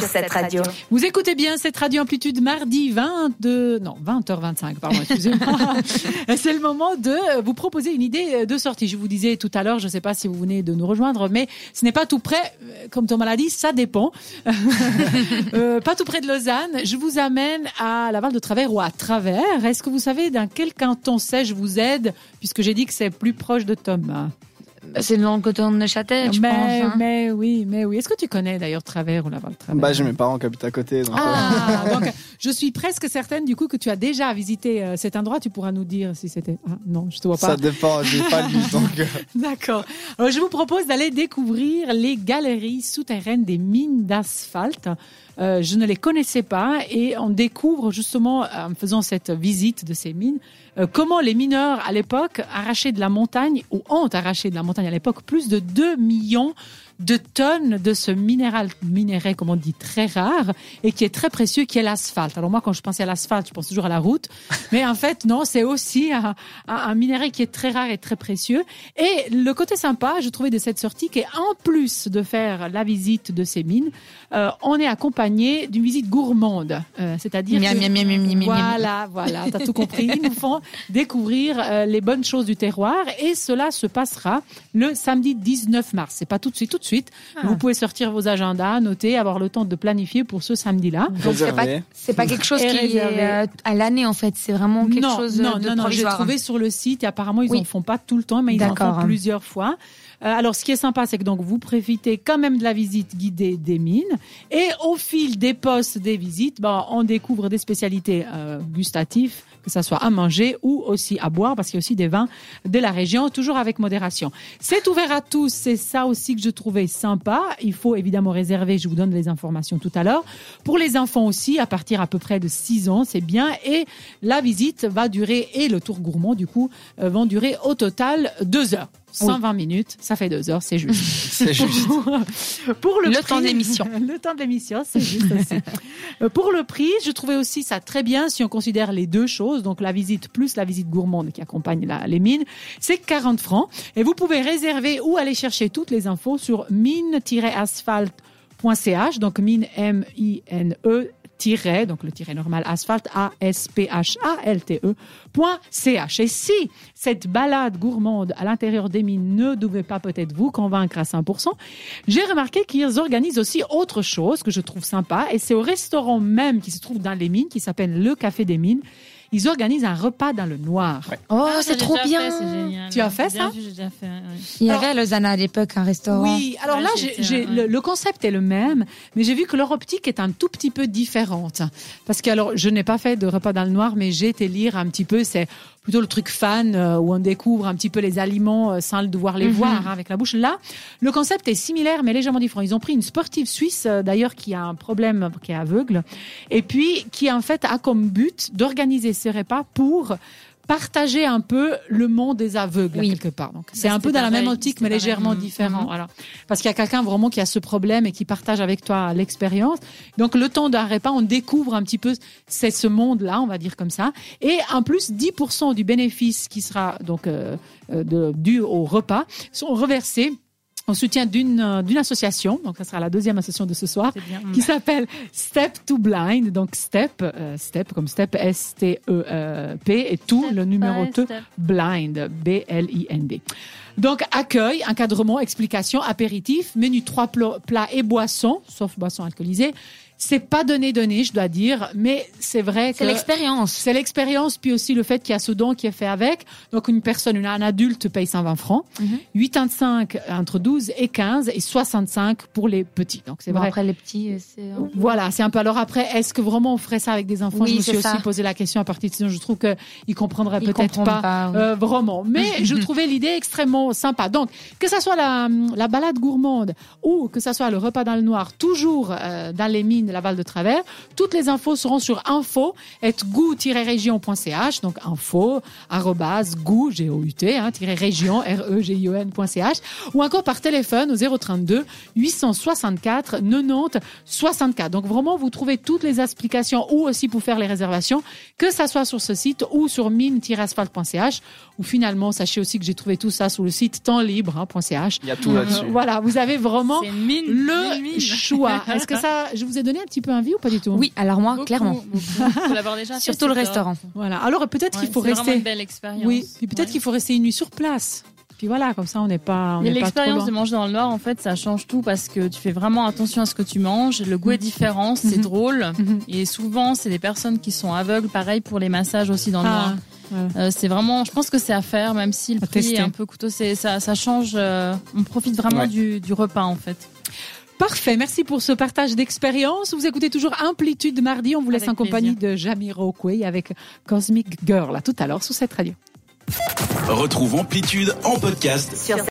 sur cette radio. Vous écoutez bien cette radio amplitude mardi 22, non, 20h25, pardon, excusez-moi. C'est le moment de vous proposer une idée de sortie. Je vous disais tout à l'heure, je ne sais pas si vous venez de nous rejoindre, mais ce n'est pas tout près, comme Thomas l'a dit, ça dépend. euh, pas tout près de Lausanne. Je vous amène à Laval de Travers ou à Travers. Est-ce que vous savez dans quel canton c'est Je vous aide, puisque j'ai dit que c'est plus proche de Thomas? C'est dans le canton de Neuchâtel, je mais, pense. hein. mais oui, mais oui. Est-ce que tu connais d'ailleurs Travers ou Laval Travers? Bah, j'ai mes parents qui habitent à côté. Donc, euh, Ah, donc je suis presque certaine du coup que tu as déjà visité euh, cet endroit. Tu pourras nous dire si c'était. Ah, non, je te vois pas. ça dépend, j'ai pas lu. Donc, euh, D'accord. Alors, je vous propose d'aller découvrir les galeries souterraines des mines d'asphalte. Euh, je ne les connaissais pas et on découvre justement en faisant cette visite de ces mines euh, comment les mineurs à l'époque arrachaient de la montagne ou ont arraché de la montagne à l'époque plus de 2 millions de tonnes de ce minéral minerai, comme on dit, très rare et qui est très précieux, qui est l'asphalte. Alors moi, quand je pensais à l'asphalte, je pense toujours à la route, mais en fait, non, c'est aussi un, un, un minerai qui est très rare et très précieux. Et le côté sympa, je trouvais de cette sortie, qu'en plus de faire la visite de ces mines, euh, on est accompagné d'une visite gourmande, euh, c'est-à-dire Miam, que- miam, miam, miam, miam, miam. voilà, voilà, t'as tout compris. Ils nous font découvrir euh, les bonnes choses du terroir et cela se passera le samedi 19 mars. C'est pas tout de suite, tout de suite. Vous pouvez sortir vos agendas, noter, avoir le temps de planifier pour ce samedi-là. Donc, c'est pas, pas quelque chose qui réservé. est euh, à l'année, en fait. C'est vraiment quelque non, chose non, de non, non, j'ai trouvé sur le site et apparemment ils Oui. en font pas tout le temps, mais ils en font plusieurs fois. Euh, alors, ce qui est sympa, c'est que donc vous profitez quand même de la visite guidée des mines et au fil des postes des visites, ben, on découvre des spécialités euh, gustatives, que ça soit à manger ou aussi à boire, parce qu'il y a aussi des vins de la région, toujours avec modération. C'est ouvert à tous, c'est ça aussi que je trouvais sympa. Il faut évidemment réserver, je vous donne les informations tout à l'heure. Pour les enfants aussi, à partir à peu près de 6 ans, c'est bien. Et la visite va durer, et le tour gourmand, du coup, euh, vont durer au total 2 heures. 120 minutes, ça fait 2 heures, c'est juste. c'est juste. Pour le, Le prix- temps de l'émission. le temps de l'émission, c'est juste aussi. Euh, Pour le prix, je trouvais aussi ça très bien si on considère les deux choses, donc la visite plus la visite gourmande qui accompagne la- les mines, c'est 40 francs. Et vous pouvez réserver ou aller chercher toutes les infos sur mine-asphalt.ch, donc mine M-I-N-E donc le tiret normal asphalte, A-S-P-H-A-L-T-E, point C-H. Et si cette balade gourmande à l'intérieur des mines ne devait pas peut-être vous convaincre à 100%, j'ai remarqué qu'ils organisent aussi autre chose que je trouve sympa, et c'est au restaurant même qui se trouve dans les mines, qui s'appelle le Café des Mines. Ils organisent un repas dans le noir. Oh, Ah, c'est trop bien. fait, c'est génial. Tu as fait Bien ça vu, J'ai déjà fait. ouais. Il y Alors- avait à Lausanne à l'époque un restaurant. Oui, alors Ouais, là, le, le concept est le même, mais j'ai vu que leur optique est un tout petit peu différente. Parce que alors, je n'ai pas fait de repas dans le noir, mais j'ai été lire un petit peu, c'est plutôt le truc fan euh, où on découvre un petit peu les aliments euh, sans devoir les Mhm. voir hein, avec la bouche. Là, le concept est similaire, mais légèrement différent. Ils ont pris une sportive suisse, euh, d'ailleurs, qui a un problème, qui est aveugle, et puis qui en fait a comme but d'organiser ces repas pour partager un peu le monde des aveugles Oui. quelque part. Donc c'est un peu dans la même optique, mais légèrement pareil. différent. Mhm. Voilà. Parce qu'il y a quelqu'un vraiment qui a ce problème et qui partage avec toi l'expérience. Donc le temps d'un repas, on découvre un petit peu c'est ce monde-là, on va dire comme ça. Et en plus, 10% du bénéfice qui sera donc euh, euh, de, dû au repas sont reversés en soutien d'une euh, d'une association. Donc ça sera la deuxième association de ce soir qui s'appelle Step to Blind. Donc Step, euh, Step comme Step S-T-E-P et tout Step le numéro by 2 step. Blind, B-L-I-N-D. Donc, accueil, encadrement, explication, apéritif, menu trois pla- plats et boissons, sauf boissons alcoolisées. C'est pas donné donné, je dois dire, mais c'est vrai que C'est l'expérience. c'est l'expérience, puis aussi le fait qu'il y a ce don qui est fait avec. Donc, une personne, une- un adulte paye 120 francs, Mhm. 85 entre 12 et 15 et 65 pour les petits. Donc, c'est Bon, vrai. après les petits, euh, c'est. euh, Voilà, c'est un peu. Alors après, est-ce que vraiment on ferait ça avec des enfants? Oui, Je me suis aussi posé la question à partir de sinon je trouve que ils comprendraient peut-être pas, pas, oui. euh, vraiment. Mais je trouvais l'idée extrêmement sympa. Donc que ça soit la, la balade gourmande ou que ça soit le repas dans le noir, toujours euh, dans les mines de la Val de Travers, toutes les infos seront sur info région.ch donc info arrobase goût g o u t hein, région r e g i o n.ch ou encore par téléphone au 032 864 90 64. Donc vraiment, vous trouvez toutes les explications ou aussi pour faire les réservations, que ça soit sur ce site ou sur mine-asphalt.ch. Ou finalement, sachez aussi que j'ai trouvé tout ça sur le site tempslibre.ch. Il y a tout là-dessus. voilà, vous avez vraiment mine. le mine. choix. Est-ce que ça, je vous ai donné un petit peu envie ou pas du tout Oui, alors moi, Beaucoup, clairement. beaucoup. Déjà Surtout le restaurant. Voilà. Alors peut-être Ouais, qu'il faut rester. une belle expérience. Oui, puis peut-être Ouais. qu'il faut rester une nuit sur place. Puis voilà, comme ça on n'est pas. on Mais l'expérience de manger dans le Nord, en fait, ça change tout parce que tu fais vraiment attention à ce que tu manges. Le goût est différent, c'est Mhm. drôle. Mhm. Et souvent, c'est des personnes qui sont aveugles. Pareil pour les massages aussi dans le Ah, Nord. voilà. Euh, c'est vraiment, je pense que c'est à faire, même si le À prix tester. est un peu coûteux. C'est, ça, ça change. euh, on profite vraiment Ouais. du, du repas, en fait. Parfait, merci pour ce partage d'expérience. Vous écoutez toujours Amplitude mardi. On vous laisse Avec en compagnie de Jamiroquai avec Cosmic Girl. À tout à l'heure sous cette radio. Retrouve Amplitude en podcast